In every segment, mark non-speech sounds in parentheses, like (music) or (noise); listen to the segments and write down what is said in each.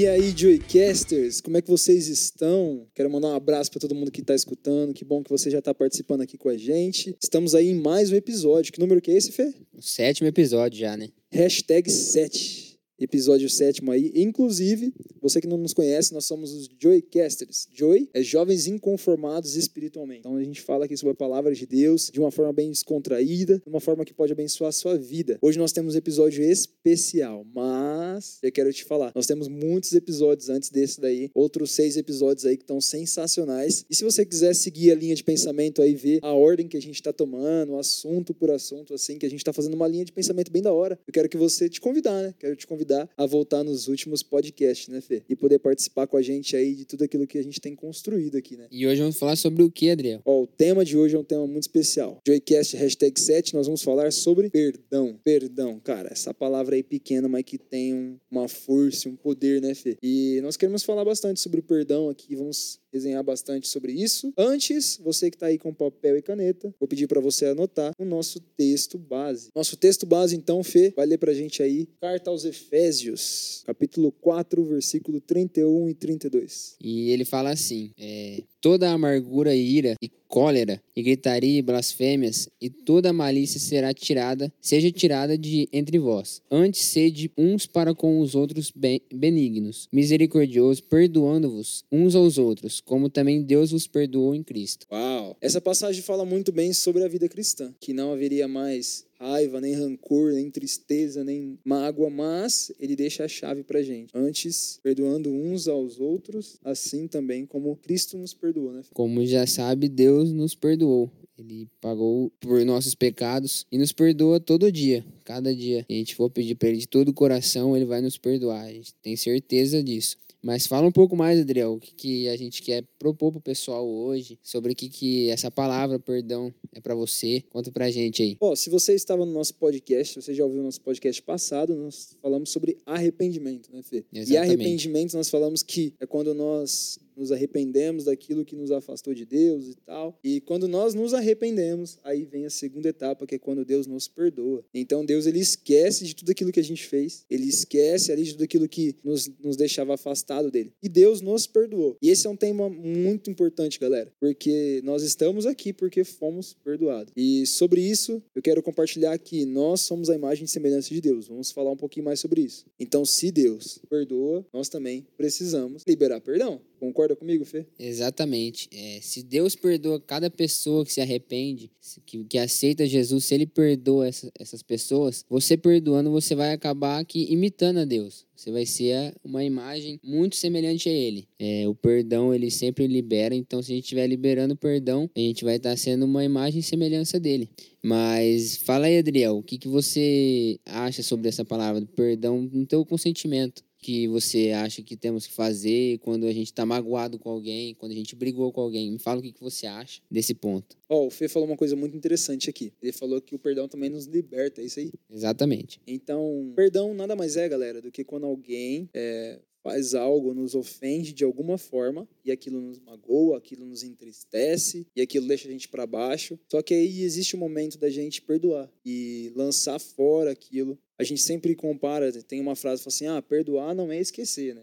E aí, Joycasters, como é que vocês estão? Quero mandar um abraço para todo mundo que está escutando. Que bom que você já está participando aqui com a gente. Estamos aí em mais um episódio. Que número que é esse, Fê? O sétimo episódio já, né? Hashtag 7 episódio sétimo aí. Inclusive, você que não nos conhece, nós somos os Joycasters. Joy é jovens inconformados espiritualmente. Então a gente fala aqui sobre a palavra de Deus de uma forma bem descontraída, de uma forma que pode abençoar a sua vida. Hoje nós temos um episódio especial, mas eu quero te falar, nós temos muitos episódios antes desse daí, outros seis episódios aí que estão sensacionais. E se você quiser seguir a linha de pensamento aí, ver a ordem que a gente está tomando, assunto por assunto, assim, que a gente está fazendo uma linha de pensamento bem da hora, eu quero que você te convidar, né? Quero te convidar convidar a voltar nos últimos podcasts, né, Fê? E poder participar com a gente aí de tudo aquilo que a gente tem construído aqui, né? E hoje vamos falar sobre o que, Adriel? Ó, o tema de hoje é um tema muito especial. Joycast hashtag 7, nós vamos falar sobre perdão. Perdão, cara, essa palavra aí pequena, mas que tem um, uma força, um poder, né, Fê? E nós queremos falar bastante sobre o perdão aqui, vamos resenhar bastante sobre isso. Antes, você que está aí com papel e caneta, vou pedir para você anotar o nosso texto base. Nosso texto base, então, Fê, vai ler para a gente aí, Carta aos Efésios, capítulo 4, versículo 31 e 32. E ele fala assim, é, toda amargura e ira e cólera e gritaria e blasfêmias e toda malícia será tirada, seja tirada de entre vós. Antes sede uns para com os outros benignos, misericordiosos, perdoando-vos uns aos outros, como também Deus vos perdoou em Cristo. Uau! Essa passagem fala muito bem sobre a vida cristã, que não haveria mais raiva, nem rancor, nem tristeza, nem mágoa, mas ele deixa a chave pra gente. Antes, perdoando uns aos outros, assim também como Cristo nos perdoou, né? Como já sabe, Deus nos perdoou. Ele pagou por nossos pecados e nos perdoa todo dia, cada dia. Se a gente for pedir para ele de todo o coração, ele vai nos perdoar. A gente tem certeza disso. Mas fala um pouco mais, Adriel, o que, que a gente quer propor pro pessoal hoje, sobre o que, que essa palavra, perdão, é para você. Conta pra gente aí. Ó, se você estava no nosso podcast, você já ouviu o nosso podcast passado, nós falamos sobre arrependimento, né, Fê? Exatamente. E arrependimento nós falamos que é quando nós nos arrependemos daquilo que nos afastou de Deus e tal. E quando nós nos arrependemos, aí vem a segunda etapa, que é quando Deus nos perdoa. Então Deus ele esquece de tudo aquilo que a gente fez, ele esquece ali de tudo aquilo que nos, nos deixava afastado dele. E Deus nos perdoou. E esse é um tema muito importante, galera, porque nós estamos aqui porque fomos perdoados. E sobre isso, eu quero compartilhar que nós somos a imagem e semelhança de Deus. Vamos falar um pouquinho mais sobre isso. Então, se Deus perdoa, nós também precisamos liberar perdão. Concorda comigo, Fê? Exatamente. É, se Deus perdoa cada pessoa que se arrepende, que, que aceita Jesus, se Ele perdoa essa, essas pessoas, você perdoando, você vai acabar aqui imitando a Deus. Você vai ser uma imagem muito semelhante a Ele. É, o perdão, Ele sempre libera, então se a gente estiver liberando perdão, a gente vai estar sendo uma imagem e semelhança dele. Mas fala aí, Adriel, o que, que você acha sobre essa palavra, perdão no teu consentimento? Que você acha que temos que fazer quando a gente está magoado com alguém, quando a gente brigou com alguém. Me fala o que, que você acha desse ponto. Ó, oh, o Fê falou uma coisa muito interessante aqui. Ele falou que o perdão também nos liberta, é isso aí? Exatamente. Então, perdão nada mais é, galera, do que quando alguém é, faz algo, nos ofende de alguma forma e aquilo nos magoa, aquilo nos entristece e aquilo deixa a gente para baixo. Só que aí existe o um momento da gente perdoar e lançar fora aquilo. A gente sempre compara, tem uma frase que fala assim: "Ah, perdoar não é esquecer", né?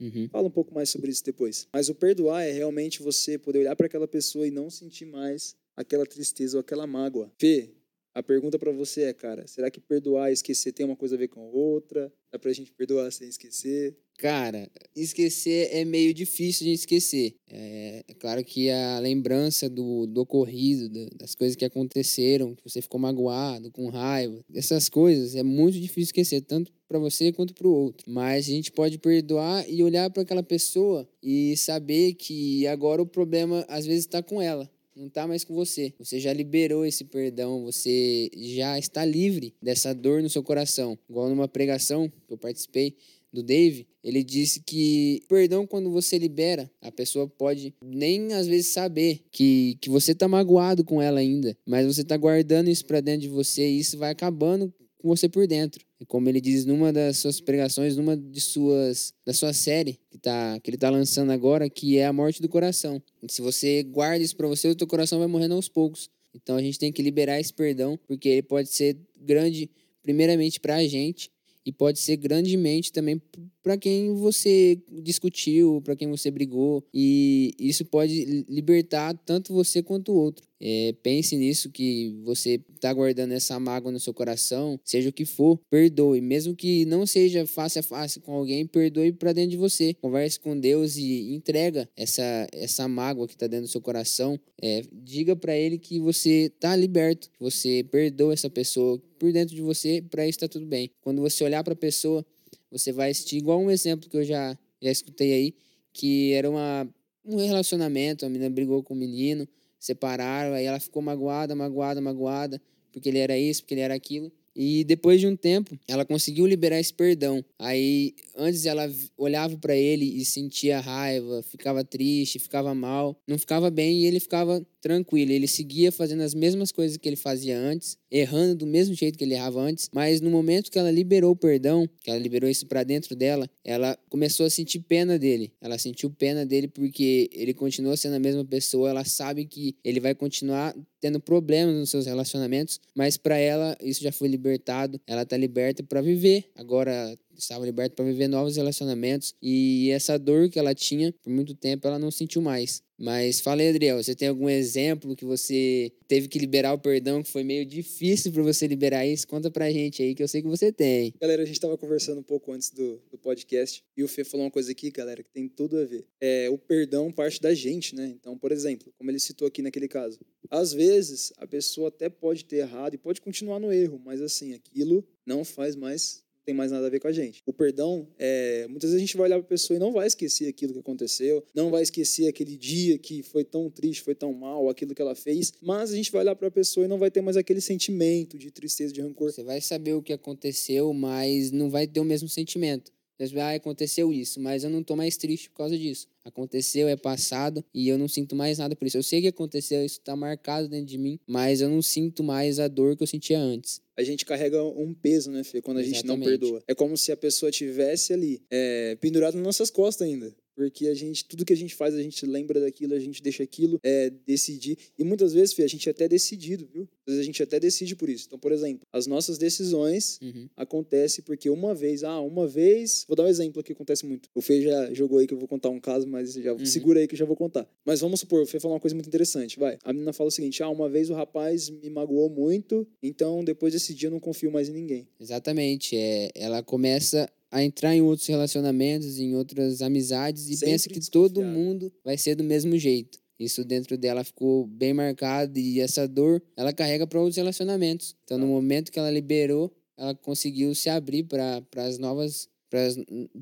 Uhum. Fala um pouco mais sobre isso depois. Mas o perdoar é realmente você poder olhar para aquela pessoa e não sentir mais aquela tristeza ou aquela mágoa. Fê, a pergunta para você é, cara, será que perdoar e esquecer tem uma coisa a ver com outra? Dá pra gente perdoar sem esquecer? Cara, esquecer é meio difícil de esquecer. É, é claro que a lembrança do, do ocorrido, das coisas que aconteceram, que você ficou magoado, com raiva, essas coisas é muito difícil esquecer, tanto para você quanto para o outro. Mas a gente pode perdoar e olhar para aquela pessoa e saber que agora o problema às vezes está com ela não está mais com você. Você já liberou esse perdão, você já está livre dessa dor no seu coração. Igual numa pregação que eu participei, do Dave, ele disse que perdão quando você libera, a pessoa pode nem às vezes saber que, que você tá magoado com ela ainda, mas você tá guardando isso para dentro de você e isso vai acabando com você por dentro. E como ele diz numa das suas pregações, numa de suas da sua série que, tá, que ele tá lançando agora, que é a morte do coração. E se você guarda isso para você, o teu coração vai morrendo aos poucos. Então a gente tem que liberar esse perdão, porque ele pode ser grande primeiramente para a gente e pode ser grandemente também para quem você discutiu, para quem você brigou, e isso pode libertar tanto você quanto o outro. É, pense nisso que você está guardando essa mágoa no seu coração, seja o que for, perdoe. Mesmo que não seja face a face com alguém, perdoe para dentro de você. Converse com Deus e entrega essa, essa mágoa que está dentro do seu coração. É, diga para Ele que você está liberto, que você perdoa essa pessoa por dentro de você, para isso está tudo bem. Quando você olhar para a pessoa, você vai assistir igual um exemplo que eu já, já escutei aí, que era uma, um relacionamento, a menina brigou com o menino, separaram, aí ela ficou magoada, magoada, magoada, porque ele era isso, porque ele era aquilo. E depois de um tempo, ela conseguiu liberar esse perdão. Aí, antes ela olhava para ele e sentia raiva, ficava triste, ficava mal, não ficava bem e ele ficava tranquilo. Ele seguia fazendo as mesmas coisas que ele fazia antes, errando do mesmo jeito que ele errava antes, mas no momento que ela liberou o perdão, que ela liberou isso para dentro dela, ela começou a sentir pena dele. Ela sentiu pena dele porque ele continua sendo a mesma pessoa, ela sabe que ele vai continuar tendo problemas nos seus relacionamentos, mas para ela isso já foi libertado, ela tá liberta para viver. Agora estava liberta para viver novos relacionamentos e essa dor que ela tinha por muito tempo ela não sentiu mais. Mas fala aí, Adriel, você tem algum exemplo que você teve que liberar o perdão, que foi meio difícil para você liberar isso? Conta pra gente aí, que eu sei que você tem. Galera, a gente tava conversando um pouco antes do, do podcast e o Fê falou uma coisa aqui, galera, que tem tudo a ver. É, o perdão parte da gente, né? Então, por exemplo, como ele citou aqui naquele caso, às vezes a pessoa até pode ter errado e pode continuar no erro, mas assim, aquilo não faz mais tem mais nada a ver com a gente. O perdão, é, muitas vezes a gente vai olhar para a pessoa e não vai esquecer aquilo que aconteceu, não vai esquecer aquele dia que foi tão triste, foi tão mal, aquilo que ela fez, mas a gente vai olhar para a pessoa e não vai ter mais aquele sentimento de tristeza, de rancor. Você vai saber o que aconteceu, mas não vai ter o mesmo sentimento. Ah, aconteceu isso, mas eu não tô mais triste por causa disso. Aconteceu, é passado e eu não sinto mais nada por isso. Eu sei que aconteceu, isso tá marcado dentro de mim, mas eu não sinto mais a dor que eu sentia antes. A gente carrega um peso, né, Fê, quando a Exatamente. gente não perdoa. É como se a pessoa tivesse ali, é, pendurado nas nossas costas ainda porque a gente tudo que a gente faz a gente lembra daquilo a gente deixa aquilo é, decidir. E muitas vezes Fê, a gente é até decidido viu? Às vezes a gente até decide por isso. Então por exemplo as nossas decisões uhum. acontecem porque uma vez ah uma vez vou dar um exemplo que acontece muito. O Fê já jogou aí que eu vou contar um caso mas já uhum. segura aí que eu já vou contar. Mas vamos supor o Fê falou uma coisa muito interessante vai. A menina fala o seguinte ah uma vez o rapaz me magoou muito então depois desse dia eu não confio mais em ninguém. Exatamente é ela começa a entrar em outros relacionamentos, em outras amizades e Sempre pensa que todo mundo vai ser do mesmo jeito. Isso dentro dela ficou bem marcado e essa dor ela carrega para outros relacionamentos. Então, no momento que ela liberou, ela conseguiu se abrir para as novas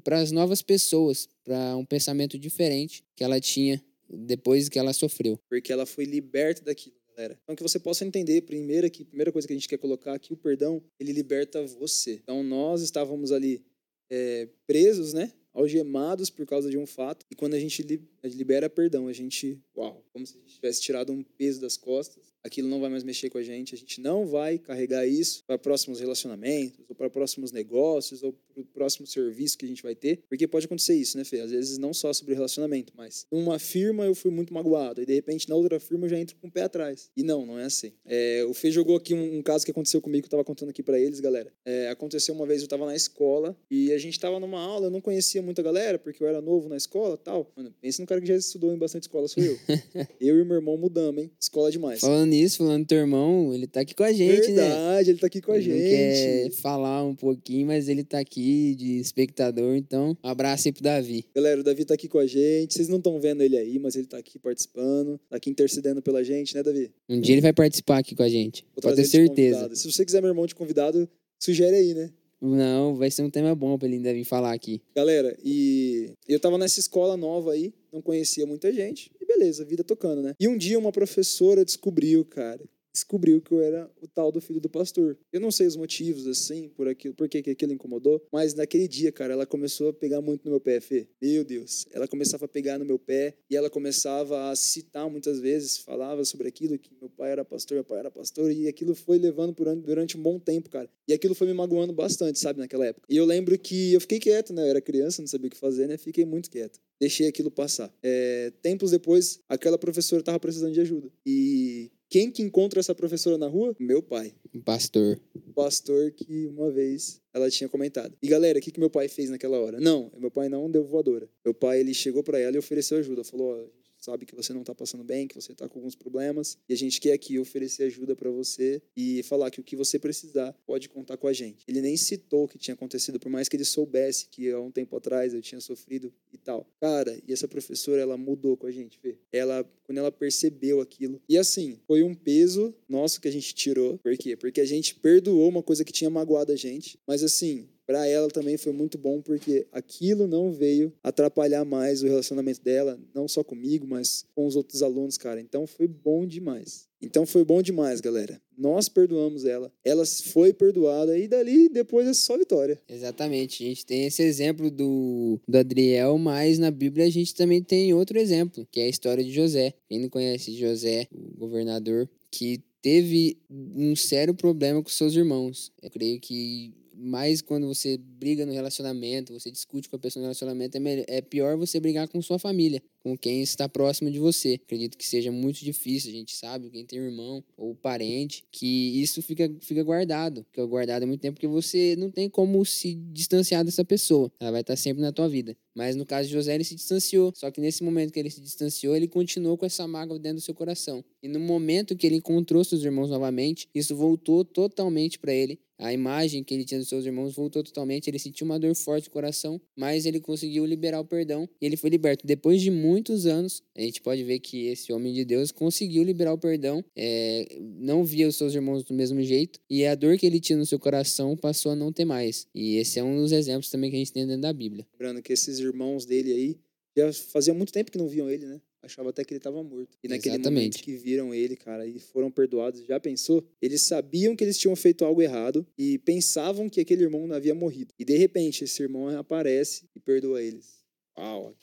para as novas pessoas, para um pensamento diferente que ela tinha depois que ela sofreu. Porque ela foi liberta daquilo, galera. Então que você possa entender, primeiro que primeira coisa que a gente quer colocar aqui, o perdão, ele liberta você. Então nós estávamos ali é, presos, né? Algemados por causa de um fato. E quando a gente libera perdão, a gente, uau, como se a gente tivesse tirado um peso das costas aquilo não vai mais mexer com a gente, a gente não vai carregar isso para próximos relacionamentos, ou para próximos negócios, ou para o próximo serviço que a gente vai ter, porque pode acontecer isso, né, Fê? Às vezes não só sobre relacionamento, mas numa firma eu fui muito magoado, e de repente na outra firma eu já entro com o pé atrás. E não, não é assim. É, o Fê jogou aqui um, um, caso que aconteceu comigo, que eu estava contando aqui para eles, galera. É, aconteceu uma vez, eu estava na escola, e a gente estava numa aula, eu não conhecia muita galera, porque eu era novo na escola tal. Mano, pensa no cara que já estudou em bastante escola, sou eu. (laughs) eu e meu irmão mudamos, hein? Escola demais. Falando nisso, falando do teu irmão, ele tá aqui com a gente, Verdade, né? Verdade, ele tá aqui com ele a gente. quer falar um pouquinho, mas ele tá aqui de espectador, então um abraço aí pro Davi. Galera, o Davi tá aqui com a gente. Vocês não estão vendo ele aí, mas ele tá aqui participando, tá aqui intercedendo pela gente, né, Davi? Um dia ele vai participar aqui com a gente. Vou Pode ter certeza. Se você quiser meu irmão de convidado, sugere aí, né? Não, vai ser um tema bom pra ele ainda vir falar aqui. Galera, e eu tava nessa escola nova aí, não conhecia muita gente, e beleza, vida tocando, né? E um dia uma professora descobriu, cara, descobriu que eu era o tal do filho do pastor. Eu não sei os motivos, assim, por aquilo, por que aquilo incomodou, mas naquele dia, cara, ela começou a pegar muito no meu pé, Fê. Meu Deus. Ela começava a pegar no meu pé e ela começava a citar muitas vezes, falava sobre aquilo, que meu pai era pastor, meu pai era pastor, e aquilo foi levando por, durante um bom tempo, cara. E aquilo foi me magoando bastante, sabe, naquela época. E eu lembro que eu fiquei quieto, né? Eu era criança, não sabia o que fazer, né? Fiquei muito quieto deixei aquilo passar. É, tempos depois, aquela professora estava precisando de ajuda. E Quem que encontra essa professora na rua? Meu pai. Um pastor. Pastor que uma vez ela tinha comentado. E galera, o que, que meu pai fez naquela hora? Não, meu pai não deu voadora. Meu pai, ele chegou para ela e ofereceu ajuda. Falou, ó, sabe que você não está passando bem, que você está com alguns problemas, e a gente quer aqui oferecer ajuda para você e falar que o que você precisar pode contar com a gente. Ele nem citou o que tinha acontecido, por mais que ele soubesse que há um tempo atrás eu tinha sofrido e tal. Cara, e essa professora, ela mudou com a gente, Fê. Ela, quando ela percebeu aquilo. E assim, foi um peso nosso que a gente tirou. Por quê? Porque a gente perdoou uma coisa que tinha magoado a gente, mas assim, para ela também foi muito bom porque aquilo não veio atrapalhar mais o relacionamento dela, não só comigo, mas com os outros alunos, cara. Então foi bom demais. Então foi bom demais, galera. Nós perdoamos ela, ela foi perdoada e dali depois é só vitória. Exatamente. A gente tem esse exemplo do, do Adriel, mas na Bíblia a gente também tem outro exemplo, que é a história de José. Quem não conhece José, o governador, que teve um sério problema com seus irmãos. Eu creio que mais quando você briga no relacionamento, você discute com a pessoa no relacionamento, é, melhor, é pior você brigar com sua família, com quem está próximo de você. Acredito que seja muito difícil, a gente sabe, quem tem irmão ou parente, que isso fica, fica guardado. Fica guardado há muito tempo porque você não tem como se distanciar dessa pessoa. Ela vai estar sempre na tua vida. Mas no caso de José, ele se distanciou. Só que nesse momento que ele se distanciou, ele continuou com essa mágoa dentro do seu coração. E no momento que ele encontrou seus irmãos novamente, isso voltou totalmente para ele a imagem que ele tinha dos seus irmãos voltou totalmente. Ele sentiu uma dor forte no coração, mas ele conseguiu liberar o perdão e ele foi liberto. Depois de muitos anos, a gente pode ver que esse homem de Deus conseguiu liberar o perdão, é, não via os seus irmãos do mesmo jeito e a dor que ele tinha no seu coração passou a não ter mais. E esse é um dos exemplos também que a gente tem dentro da Bíblia. Lembrando que esses irmãos dele aí já fazia muito tempo que não viam ele, né? Achava até que ele estava morto. E naquele Exatamente. momento que viram ele, cara, e foram perdoados, já pensou? Eles sabiam que eles tinham feito algo errado e pensavam que aquele irmão não havia morrido. E de repente esse irmão aparece e perdoa eles. Uau,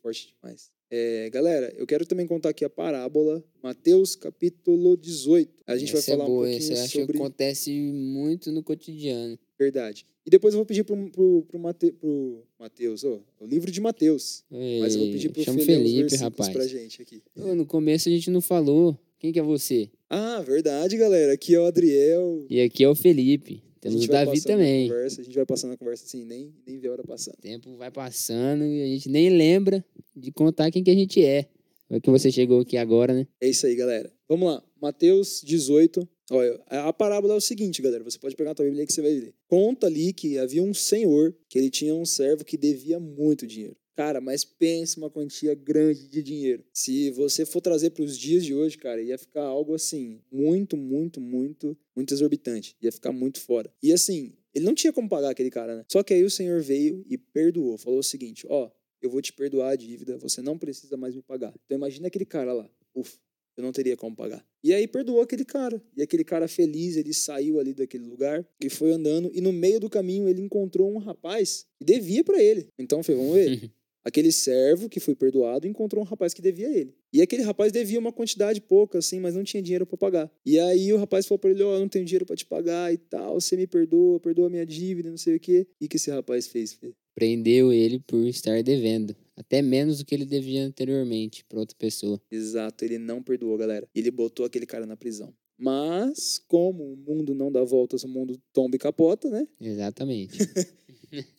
forte demais. É, galera, eu quero também contar aqui a parábola, Mateus capítulo 18. A gente Essa vai falar é boa, um pouquinho essa sobre... que acontece muito no cotidiano. Verdade. E depois eu vou pedir pro, pro, pro, Mate, pro Mateus, oh, o livro de Mateus. Ei, mas eu vou pedir pro chama Felipe, Felipe rapaz. pra gente aqui. no começo a gente não falou. Quem que é você? Ah, verdade, galera. Aqui é o Adriel. E aqui é o Felipe. Temos o Davi também. Conversa, a gente vai passando a conversa assim, nem, nem vê a hora passando. O tempo vai passando e a gente nem lembra de contar quem que a gente é. É que você chegou aqui agora, né? É isso aí, galera. Vamos lá. Mateus 18, Olha, a parábola é o seguinte, galera. Você pode pegar a tua Bíblia que você vai ler. Conta ali que havia um senhor que ele tinha um servo que devia muito dinheiro. Cara, mas pense uma quantia grande de dinheiro. Se você for trazer para os dias de hoje, cara, ia ficar algo assim, muito, muito, muito, muito exorbitante. Ia ficar muito fora. E assim, ele não tinha como pagar aquele cara, né? Só que aí o Senhor veio e perdoou. Falou o seguinte: ó, eu vou te perdoar a dívida, você não precisa mais me pagar. Então imagina aquele cara lá. Ufa, eu não teria como pagar. E aí perdoou aquele cara. E aquele cara feliz, ele saiu ali daquele lugar e foi andando. E no meio do caminho ele encontrou um rapaz que devia para ele. Então, foi, vamos ver. aquele servo que foi perdoado encontrou um rapaz que devia ele. E aquele rapaz devia uma quantidade pouca, assim, mas não tinha dinheiro para pagar. E aí o rapaz falou para ele: Ó, oh, eu não tenho dinheiro para te pagar e tal, você me perdoa, perdoa a minha dívida, não sei o quê. E o que esse rapaz fez, filho? Prendeu ele por estar devendo. Até menos do que ele devia anteriormente para outra pessoa. Exato, ele não perdoou, galera. Ele botou aquele cara na prisão. Mas, como o mundo não dá voltas, o mundo tomba e capota, né? Exatamente. (laughs)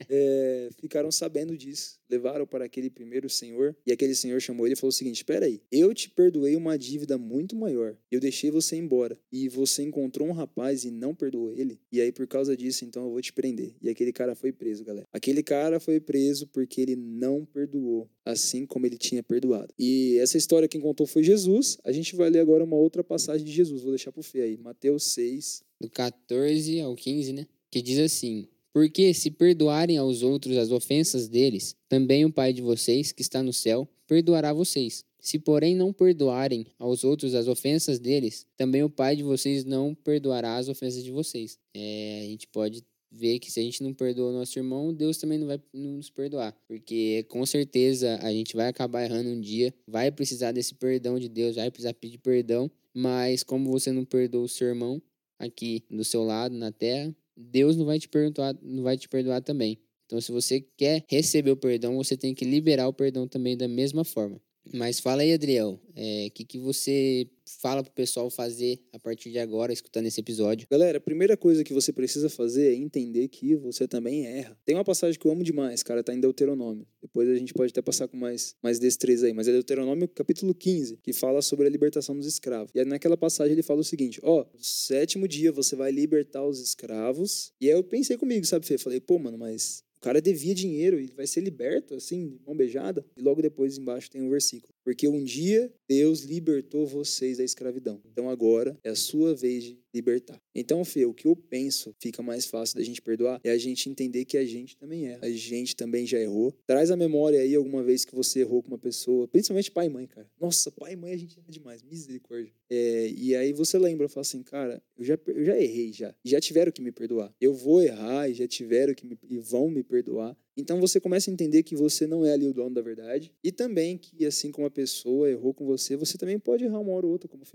é, ficaram sabendo disso. Levaram para aquele primeiro senhor e aquele senhor chamou ele e falou o seguinte: Espera aí, eu te perdoei uma dívida muito maior. Eu deixei você embora e você encontrou um rapaz e não perdoou ele. E aí, por causa disso, então eu vou te prender. E aquele cara foi preso, galera. Aquele cara foi preso porque ele não perdoou, assim como ele tinha perdoado. E essa história quem contou foi Jesus. A gente vai ler agora uma outra passagem de Jesus. Vou deixar pro Fê aí. Mateus 6. Do 14 ao 15, né? Que diz assim: porque se perdoarem aos outros as ofensas deles, também o Pai de vocês, que está no céu, perdoará vocês. Se, porém, não perdoarem aos outros as ofensas deles, também o Pai de vocês não perdoará as ofensas de vocês. É, a gente pode ver que se a gente não perdoa o nosso irmão, Deus também não vai nos perdoar. Porque com certeza a gente vai acabar errando um dia, vai precisar desse perdão de Deus, vai precisar pedir perdão, mas como você não perdoa o seu irmão aqui do seu lado na terra, Deus não vai te perdoar, não vai te perdoar também. Então, se você quer receber o perdão, você tem que liberar o perdão também da mesma forma. Mas fala aí, Adriel, o é, que, que você fala pro pessoal fazer a partir de agora, escutando esse episódio? Galera, a primeira coisa que você precisa fazer é entender que você também erra. Tem uma passagem que eu amo demais, cara, tá em Deuteronômio. Depois a gente pode até passar com mais, mais destreza aí, mas é Deuteronômio capítulo 15, que fala sobre a libertação dos escravos. E naquela passagem ele fala o seguinte: ó, no sétimo dia você vai libertar os escravos. E aí eu pensei comigo, sabe, Fê? Falei, pô, mano, mas o cara devia dinheiro, ele vai ser liberto, assim, de mão beijada. E logo depois embaixo tem um versículo. Porque um dia Deus libertou vocês da escravidão. Então agora é a sua vez de libertar. Então, Fê, o que eu penso fica mais fácil da gente perdoar é a gente entender que a gente também é. A gente também já errou. Traz a memória aí alguma vez que você errou com uma pessoa, principalmente pai e mãe, cara. Nossa, pai e mãe a gente erra demais, misericórdia. É, e aí você lembra, fala assim, cara, eu já, eu já errei já. Já tiveram que me perdoar. Eu vou errar e já tiveram que me, e vão me perdoar. Então você começa a entender que você não é ali o dono da verdade e também que assim como a pessoa errou com você, você também pode errar uma hora ou outra, como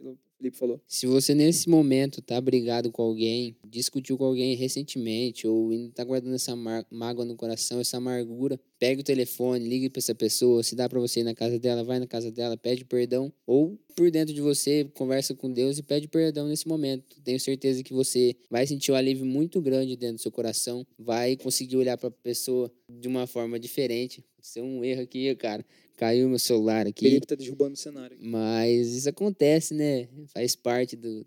Felipe falou. Se você nesse momento tá brigado com alguém, discutiu com alguém recentemente ou ainda tá guardando essa mágoa no coração, essa amargura, pega o telefone, ligue para essa pessoa, se dá para você ir na casa dela, vai na casa dela, pede perdão ou por dentro de você, conversa com Deus e pede perdão nesse momento. Tenho certeza que você vai sentir um alívio muito grande dentro do seu coração, vai conseguir olhar para a pessoa de uma forma diferente. Isso é um erro aqui, cara. Caiu meu celular aqui. Felipe tá derrubando o cenário. Aqui. Mas isso acontece, né? Faz parte do,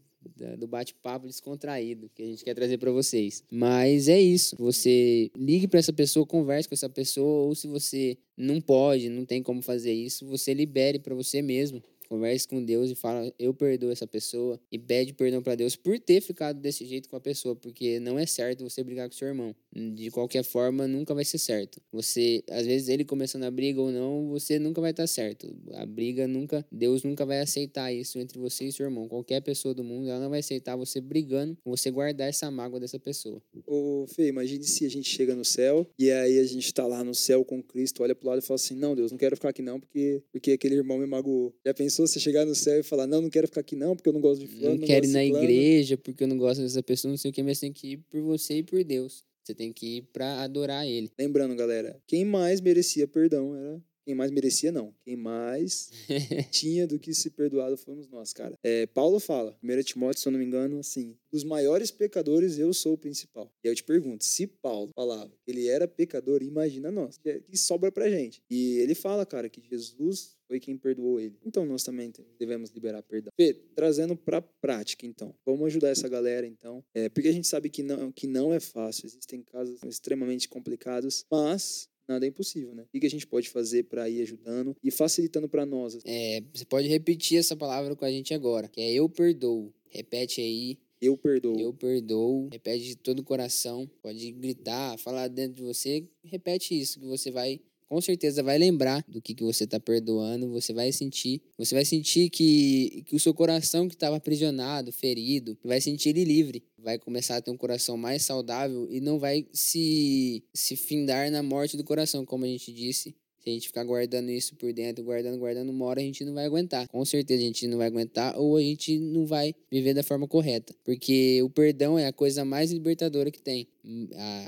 do bate-papo descontraído que a gente quer trazer para vocês. Mas é isso. Você ligue para essa pessoa, converse com essa pessoa, ou se você não pode, não tem como fazer isso, você libere para você mesmo converse com Deus e fala, eu perdoo essa pessoa e pede perdão para Deus por ter ficado desse jeito com a pessoa, porque não é certo você brigar com seu irmão. De qualquer forma, nunca vai ser certo. Você, às vezes ele começando a briga ou não, você nunca vai estar certo. A briga nunca, Deus nunca vai aceitar isso entre você e seu irmão. Qualquer pessoa do mundo, ela não vai aceitar você brigando, você guardar essa mágoa dessa pessoa. Ô, Fê, imagine se a gente chega no céu e aí a gente tá lá no céu com Cristo, olha pro lado e fala assim: "Não, Deus, não quero ficar aqui não, porque porque aquele irmão me magoou". Já pensou pensou você chegar no céu e falar, não, não quero ficar aqui não, porque eu não gosto de fulano. Não, não quero ir na igreja porque eu não gosto dessa pessoa, não sei o que, mas tem que ir por você e por Deus. Você tem que ir para adorar ele. Lembrando, galera, quem mais merecia perdão era quem mais merecia, não. Quem mais (laughs) tinha do que se perdoado fomos nós, cara. É, Paulo fala, 1 Timóteo, se eu não me engano, assim: dos maiores pecadores, eu sou o principal. E eu te pergunto, se Paulo falava que ele era pecador, imagina nós, que, que sobra pra gente. E ele fala, cara, que Jesus foi quem perdoou ele. Então nós também devemos liberar perdão. Fê, trazendo pra prática, então. Vamos ajudar essa galera, então. É, porque a gente sabe que não, que não é fácil. Existem casos extremamente complicados, mas nada é impossível, né? O que a gente pode fazer para ir ajudando e facilitando para nós? É, você pode repetir essa palavra com a gente agora, que é eu perdoo. Repete aí. Eu perdoo. Eu perdoo. Repete de todo o coração. Pode gritar, falar dentro de você. Repete isso, que você vai com certeza vai lembrar do que, que você está perdoando, você vai sentir, você vai sentir que, que o seu coração que estava aprisionado, ferido, vai sentir ele livre, vai começar a ter um coração mais saudável e não vai se, se findar na morte do coração, como a gente disse, se a gente ficar guardando isso por dentro, guardando, guardando, uma hora a gente não vai aguentar. Com certeza a gente não vai aguentar ou a gente não vai viver da forma correta. Porque o perdão é a coisa mais libertadora que tem.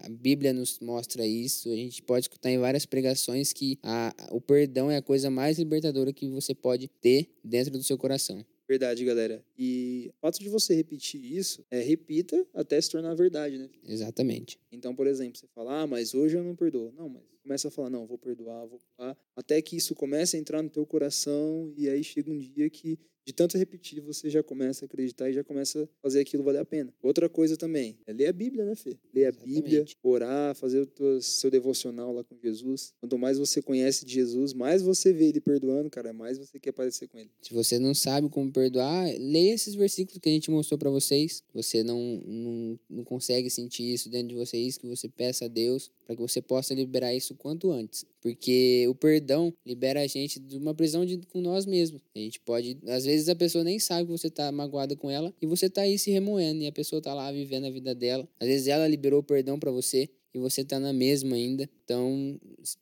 A Bíblia nos mostra isso. A gente pode escutar em várias pregações que a, o perdão é a coisa mais libertadora que você pode ter dentro do seu coração. Verdade, galera. E o fato de você repetir isso, é repita até se tornar verdade, né? Exatamente. Então, por exemplo, você fala, ah, mas hoje eu não perdoo. Não, mas começa a falar, não, vou perdoar, vou perdoar. Até que isso comece a entrar no teu coração e aí chega um dia que de tanto repetir, você já começa a acreditar e já começa a fazer aquilo valer a pena. Outra coisa também é ler a Bíblia, né, Fê? Ler a Exatamente. Bíblia, orar, fazer o teu, seu devocional lá com Jesus. Quanto mais você conhece de Jesus, mais você vê ele perdoando, cara, mais você quer parecer com ele. Se você não sabe como perdoar, leia esses versículos que a gente mostrou para vocês. Você não, não, não consegue sentir isso dentro de vocês, que você peça a Deus para que você possa liberar isso quanto antes. Porque o perdão libera a gente de uma prisão de, com nós mesmos. A gente pode, às vezes, a pessoa nem sabe que você tá magoada com ela e você tá aí se remoendo e a pessoa tá lá vivendo a vida dela. Às vezes ela liberou perdão para você e você tá na mesma ainda. Então,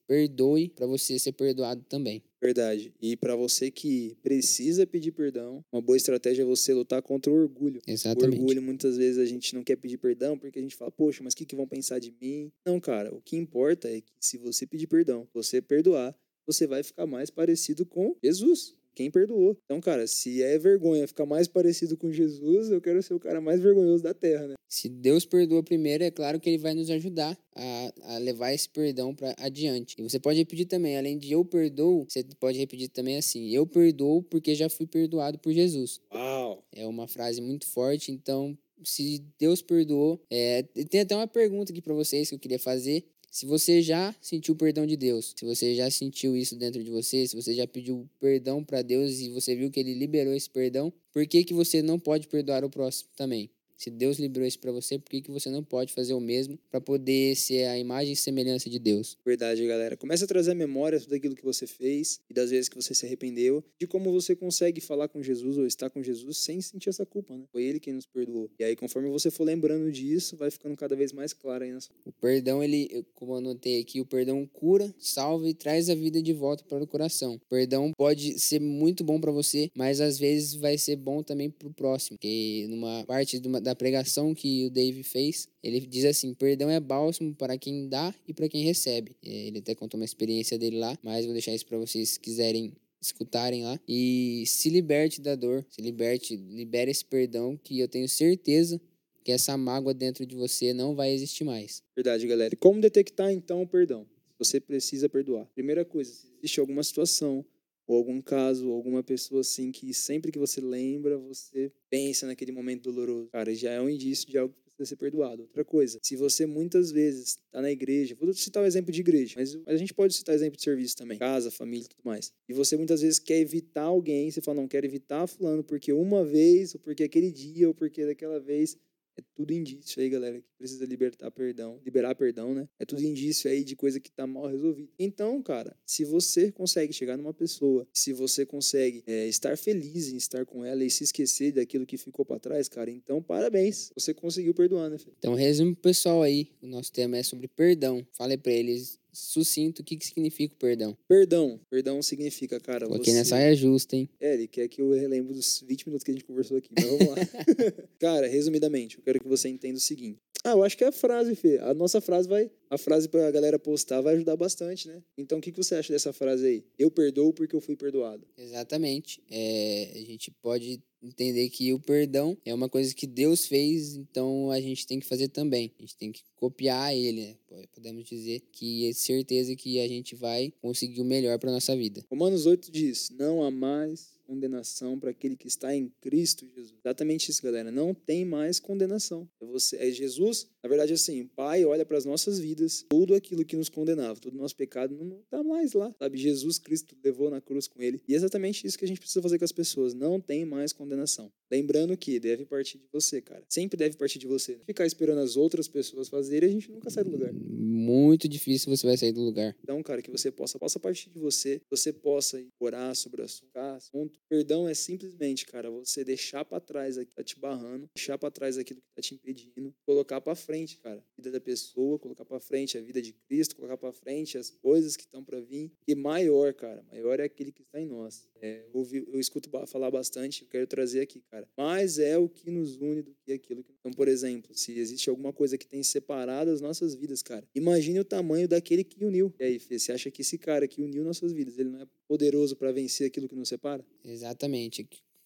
perdoe para você ser perdoado também. Verdade. E para você que precisa pedir perdão, uma boa estratégia é você lutar contra o orgulho. Exatamente. O orgulho, muitas vezes, a gente não quer pedir perdão porque a gente fala, poxa, mas o que, que vão pensar de mim? Não, cara, o que importa é que se você pedir perdão, você perdoar, você vai ficar mais parecido com Jesus, quem perdoou. Então, cara, se é vergonha ficar mais parecido com Jesus, eu quero ser o cara mais vergonhoso da terra, né? Se Deus perdoa primeiro, é claro que ele vai nos ajudar a, a levar esse perdão para adiante. E você pode repetir também, além de eu perdoo, você pode repetir também assim: eu perdoo porque já fui perdoado por Jesus. Uau! É uma frase muito forte, então se Deus perdoou, é, tem até uma pergunta aqui para vocês que eu queria fazer. Se você já sentiu o perdão de Deus, se você já sentiu isso dentro de você, se você já pediu perdão para Deus e você viu que ele liberou esse perdão, por que, que você não pode perdoar o próximo também? Se Deus liberou isso para você, por que, que você não pode fazer o mesmo para poder ser a imagem e semelhança de Deus? Verdade, galera. Começa a trazer a memória daquilo que você fez e das vezes que você se arrependeu, de como você consegue falar com Jesus ou estar com Jesus sem sentir essa culpa, né? Foi ele quem nos perdoou. E aí, conforme você for lembrando disso, vai ficando cada vez mais claro aí na sua... O perdão, ele, como eu anotei aqui, o perdão cura, salva e traz a vida de volta para o coração. O perdão pode ser muito bom para você, mas às vezes vai ser bom também para o próximo, que numa parte de uma, da pregação que o Dave fez, ele diz assim: perdão é bálsamo para quem dá e para quem recebe. Ele até contou uma experiência dele lá, mas vou deixar isso para vocês se quiserem escutarem lá. E se liberte da dor, se liberte, libere esse perdão que eu tenho certeza que essa mágoa dentro de você não vai existir mais. Verdade, galera. Como detectar então o perdão? Você precisa perdoar. Primeira coisa, se existe alguma situação ou algum caso, alguma pessoa assim que sempre que você lembra, você pensa naquele momento doloroso. Cara, já é um indício de algo que precisa ser perdoado. Outra coisa, se você muitas vezes está na igreja, vou citar o exemplo de igreja, mas a gente pode citar exemplo de serviço também, casa, família e tudo mais. E você muitas vezes quer evitar alguém, você fala, não, quero evitar fulano porque uma vez, ou porque aquele dia, ou porque daquela vez é tudo indício aí, galera, que precisa libertar perdão, liberar perdão, né? É tudo indício aí de coisa que tá mal resolvida. Então, cara, se você consegue chegar numa pessoa, se você consegue é, estar feliz em estar com ela e se esquecer daquilo que ficou para trás, cara, então parabéns, você conseguiu perdoar, né? Filho? Então, resumo pessoal aí, o nosso tema é sobre perdão. Falei para eles sucinto o que, que significa o perdão. Perdão. Perdão significa, cara. Coloquei você... nessa saia justa, hein? É, ele quer que eu relembre dos 20 minutos que a gente conversou aqui, mas vamos lá. (laughs) cara, resumidamente, eu quero que você entenda o seguinte. Ah, eu acho que é a frase, Fê. A nossa frase vai. A frase pra galera postar vai ajudar bastante, né? Então, o que, que você acha dessa frase aí? Eu perdoo porque eu fui perdoado. Exatamente. É, a gente pode entender que o perdão é uma coisa que Deus fez, então a gente tem que fazer também. A gente tem que copiar ele, né? Podemos dizer que é certeza que a gente vai conseguir o melhor para nossa vida. Romanos 8 diz: Não há mais condenação para aquele que está em Cristo Jesus. Exatamente isso, galera. Não tem mais condenação. É você, é Jesus. Na verdade, assim, Pai olha para as nossas vidas, tudo aquilo que nos condenava, todo o nosso pecado não está mais lá, sabe? Jesus Cristo levou na cruz com ele. E é exatamente isso que a gente precisa fazer com as pessoas. Não tem mais condenação. Lembrando que deve partir de você, cara. Sempre deve partir de você. Ficar esperando as outras pessoas fazerem, a gente nunca sai do lugar. Muito difícil você vai sair do lugar. Então, cara, que você possa, possa partir de você, você possa orar sobre o assunto. Perdão é simplesmente, cara, você deixar para trás aquilo que tá te barrando, deixar para trás aquilo que tá te impedindo, colocar para frente, cara, vida da pessoa, colocar para frente a vida de Cristo, colocar para frente as coisas que estão para vir. E maior, cara, maior é aquele que está em nós. É, eu, ouvi, eu escuto falar bastante, eu quero trazer aqui, cara. Mais é o que nos une do que aquilo que. Então, por exemplo, se existe alguma coisa que tem separado as nossas vidas, cara, imagine o tamanho daquele que uniu. E aí, Fê, você acha que esse cara que uniu nossas vidas, ele não é poderoso para vencer aquilo que nos separa? Exatamente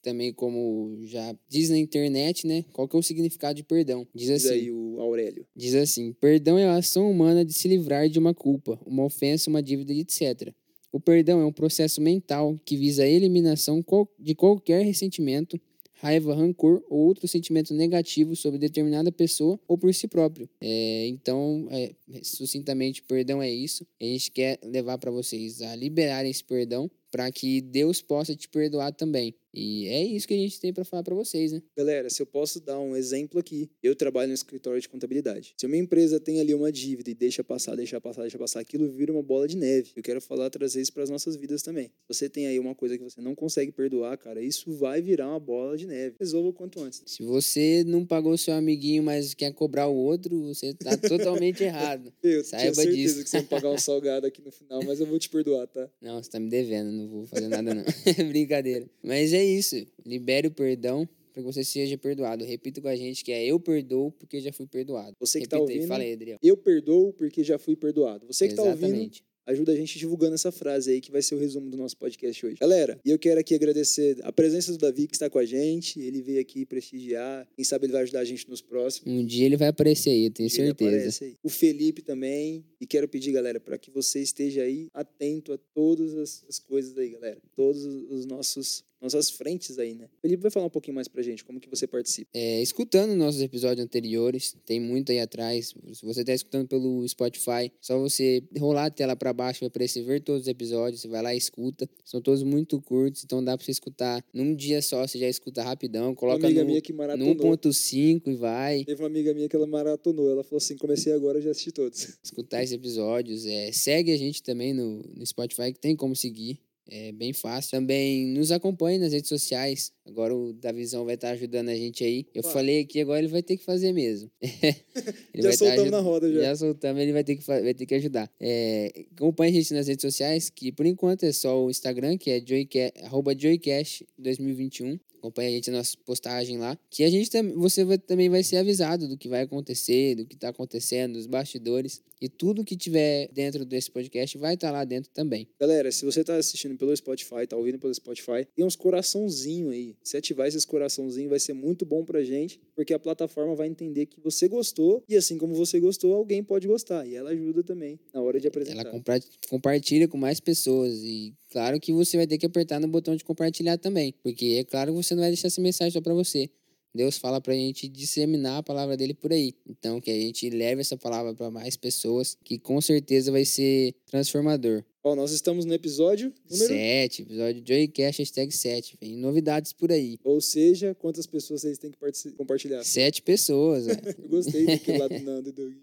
também como já diz na internet, né? Qual que é o significado de perdão? Diz assim. Diz aí o Aurélio. Diz assim: perdão é a ação humana de se livrar de uma culpa, uma ofensa, uma dívida, etc. O perdão é um processo mental que visa a eliminação de qualquer ressentimento, raiva, rancor ou outro sentimento negativo sobre determinada pessoa ou por si próprio. É, então, é, sucintamente, perdão é isso. A gente quer levar para vocês a liberarem esse perdão para que Deus possa te perdoar também. E é isso que a gente tem para falar para vocês, né? Galera, se eu posso dar um exemplo aqui, eu trabalho no escritório de contabilidade. Se uma empresa tem ali uma dívida e deixa passar, deixa passar, deixa passar, aquilo vira uma bola de neve. Eu quero falar, trazer isso para as nossas vidas também. Se você tem aí uma coisa que você não consegue perdoar, cara, isso vai virar uma bola de neve. Resolva o quanto antes. Se você não pagou seu amiguinho, mas quer cobrar o outro, você tá (laughs) totalmente errado. Eu Saiba tinha certeza disso. que você vai pagar um salgado aqui no final, mas eu vou te perdoar, tá? Não, você tá me devendo, não vou fazer nada não. (laughs) Brincadeira. Mas é isso. Libere o perdão para que você seja perdoado. Repita com a gente que é eu perdoo porque já fui perdoado. Você que está ouvindo. Fala aí, Adriel. Eu perdoo porque já fui perdoado. Você que está ouvindo, ajuda a gente divulgando essa frase aí, que vai ser o resumo do nosso podcast hoje. Galera, e eu quero aqui agradecer a presença do Davi, que está com a gente. Ele veio aqui prestigiar. Quem sabe ele vai ajudar a gente nos próximos. Um dia ele vai aparecer aí, eu tenho um certeza. Aí. O Felipe também. E quero pedir, galera, para que você esteja aí atento a todas as, as coisas aí, galera. Todos os nossos nossas frentes aí, né? Felipe vai falar um pouquinho mais pra gente, como que você participa. É, escutando nossos episódios anteriores, tem muito aí atrás. Se você tá escutando pelo Spotify, só você rolar a tela para baixo vai aparecer ver todos os episódios, você vai lá e escuta. São todos muito curtos, então dá pra você escutar num dia só, você já escuta rapidão, coloca uma amiga no, minha que maratonou. 1.5 e vai. Teve uma amiga minha que ela maratonou, ela falou assim, comecei agora, já assisti todos. Escutar esses episódios, é, segue a gente também no, no Spotify, que tem como seguir. É bem fácil. Também nos acompanhe nas redes sociais. Agora o Davizão vai estar ajudando a gente aí. Eu falei aqui, agora ele vai ter que fazer mesmo. (laughs) (laughs) já soltamos na roda já. Já soltamos, ele vai ter que, vai ter que ajudar. É, acompanhe a gente nas redes sociais, que por enquanto é só o Instagram, que é joycash, joycash2021. Acompanhe a gente na nossa postagem lá. Que a gente você vai, também vai ser avisado do que vai acontecer, do que está acontecendo, dos bastidores. E tudo que tiver dentro desse podcast vai estar tá lá dentro também. Galera, se você está assistindo pelo Spotify, está ouvindo pelo Spotify, tem uns coraçãozinho aí. Se ativar esses coraçãozinhos vai ser muito bom pra gente, porque a plataforma vai entender que você gostou e assim como você gostou, alguém pode gostar. E ela ajuda também na hora de apresentar. Ela compartilha com mais pessoas e claro que você vai ter que apertar no botão de compartilhar também, porque é claro que você não vai deixar essa mensagem só para você. Deus fala para a gente disseminar a palavra dele por aí. Então, que a gente leve essa palavra para mais pessoas, que com certeza vai ser transformador. Ó, nós estamos no episódio número... 7, episódio Joycast, hashtag 7. Vem novidades por aí. Ou seja, quantas pessoas vocês têm que compartilhar? Sete pessoas, é. (laughs) Eu gostei daquele lado do Nando e do...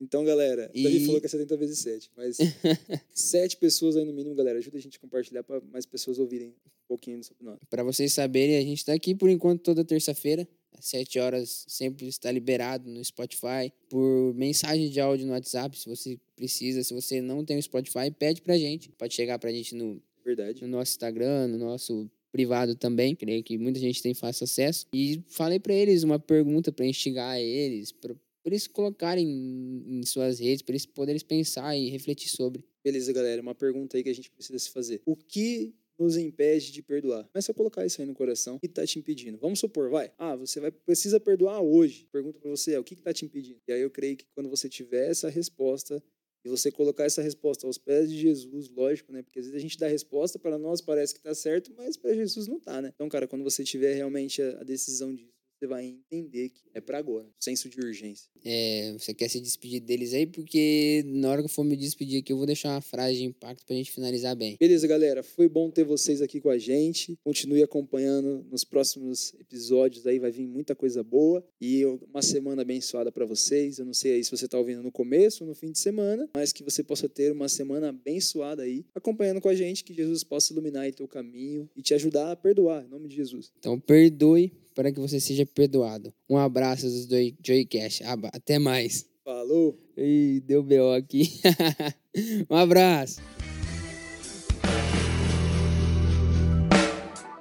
Então, galera, e... Davi falou que é 70 vezes 7, mas (laughs) 7 pessoas aí no mínimo, galera. Ajuda a gente a compartilhar para mais pessoas ouvirem um pouquinho sobre nós. Para vocês saberem, a gente está aqui por enquanto toda terça-feira, às 7 horas, sempre está liberado no Spotify, por mensagem de áudio no WhatsApp, se você precisa. Se você não tem o Spotify, pede pra gente. Pode chegar pra gente no, Verdade. no nosso Instagram, no nosso privado também, creio que muita gente tem fácil acesso. E falei para eles uma pergunta para instigar eles, pra para eles colocarem em suas redes, para eles poderem pensar e refletir sobre. Beleza, galera. Uma pergunta aí que a gente precisa se fazer. O que nos impede de perdoar? Começa a colocar isso aí no coração. O que está te impedindo? Vamos supor, vai. Ah, você vai precisa perdoar hoje. Pergunta para você é o que está te impedindo? E aí eu creio que quando você tiver essa resposta e você colocar essa resposta aos pés de Jesus, lógico, né? Porque às vezes a gente dá a resposta para nós parece que está certo, mas para Jesus não tá, né? Então, cara, quando você tiver realmente a decisão disso você vai entender que é para agora. Senso de urgência. É, você quer se despedir deles aí, porque na hora que eu for me despedir aqui, eu vou deixar uma frase de impacto pra gente finalizar bem. Beleza, galera. Foi bom ter vocês aqui com a gente. Continue acompanhando nos próximos episódios aí, vai vir muita coisa boa. E uma semana abençoada para vocês. Eu não sei aí se você tá ouvindo no começo ou no fim de semana, mas que você possa ter uma semana abençoada aí, acompanhando com a gente, que Jesus possa iluminar aí teu caminho e te ajudar a perdoar, em nome de Jesus. Então, perdoe para que você seja perdoado. Um abraço dos do Joycast. Até mais. Falou. Ih, deu B.O. aqui. (laughs) um abraço.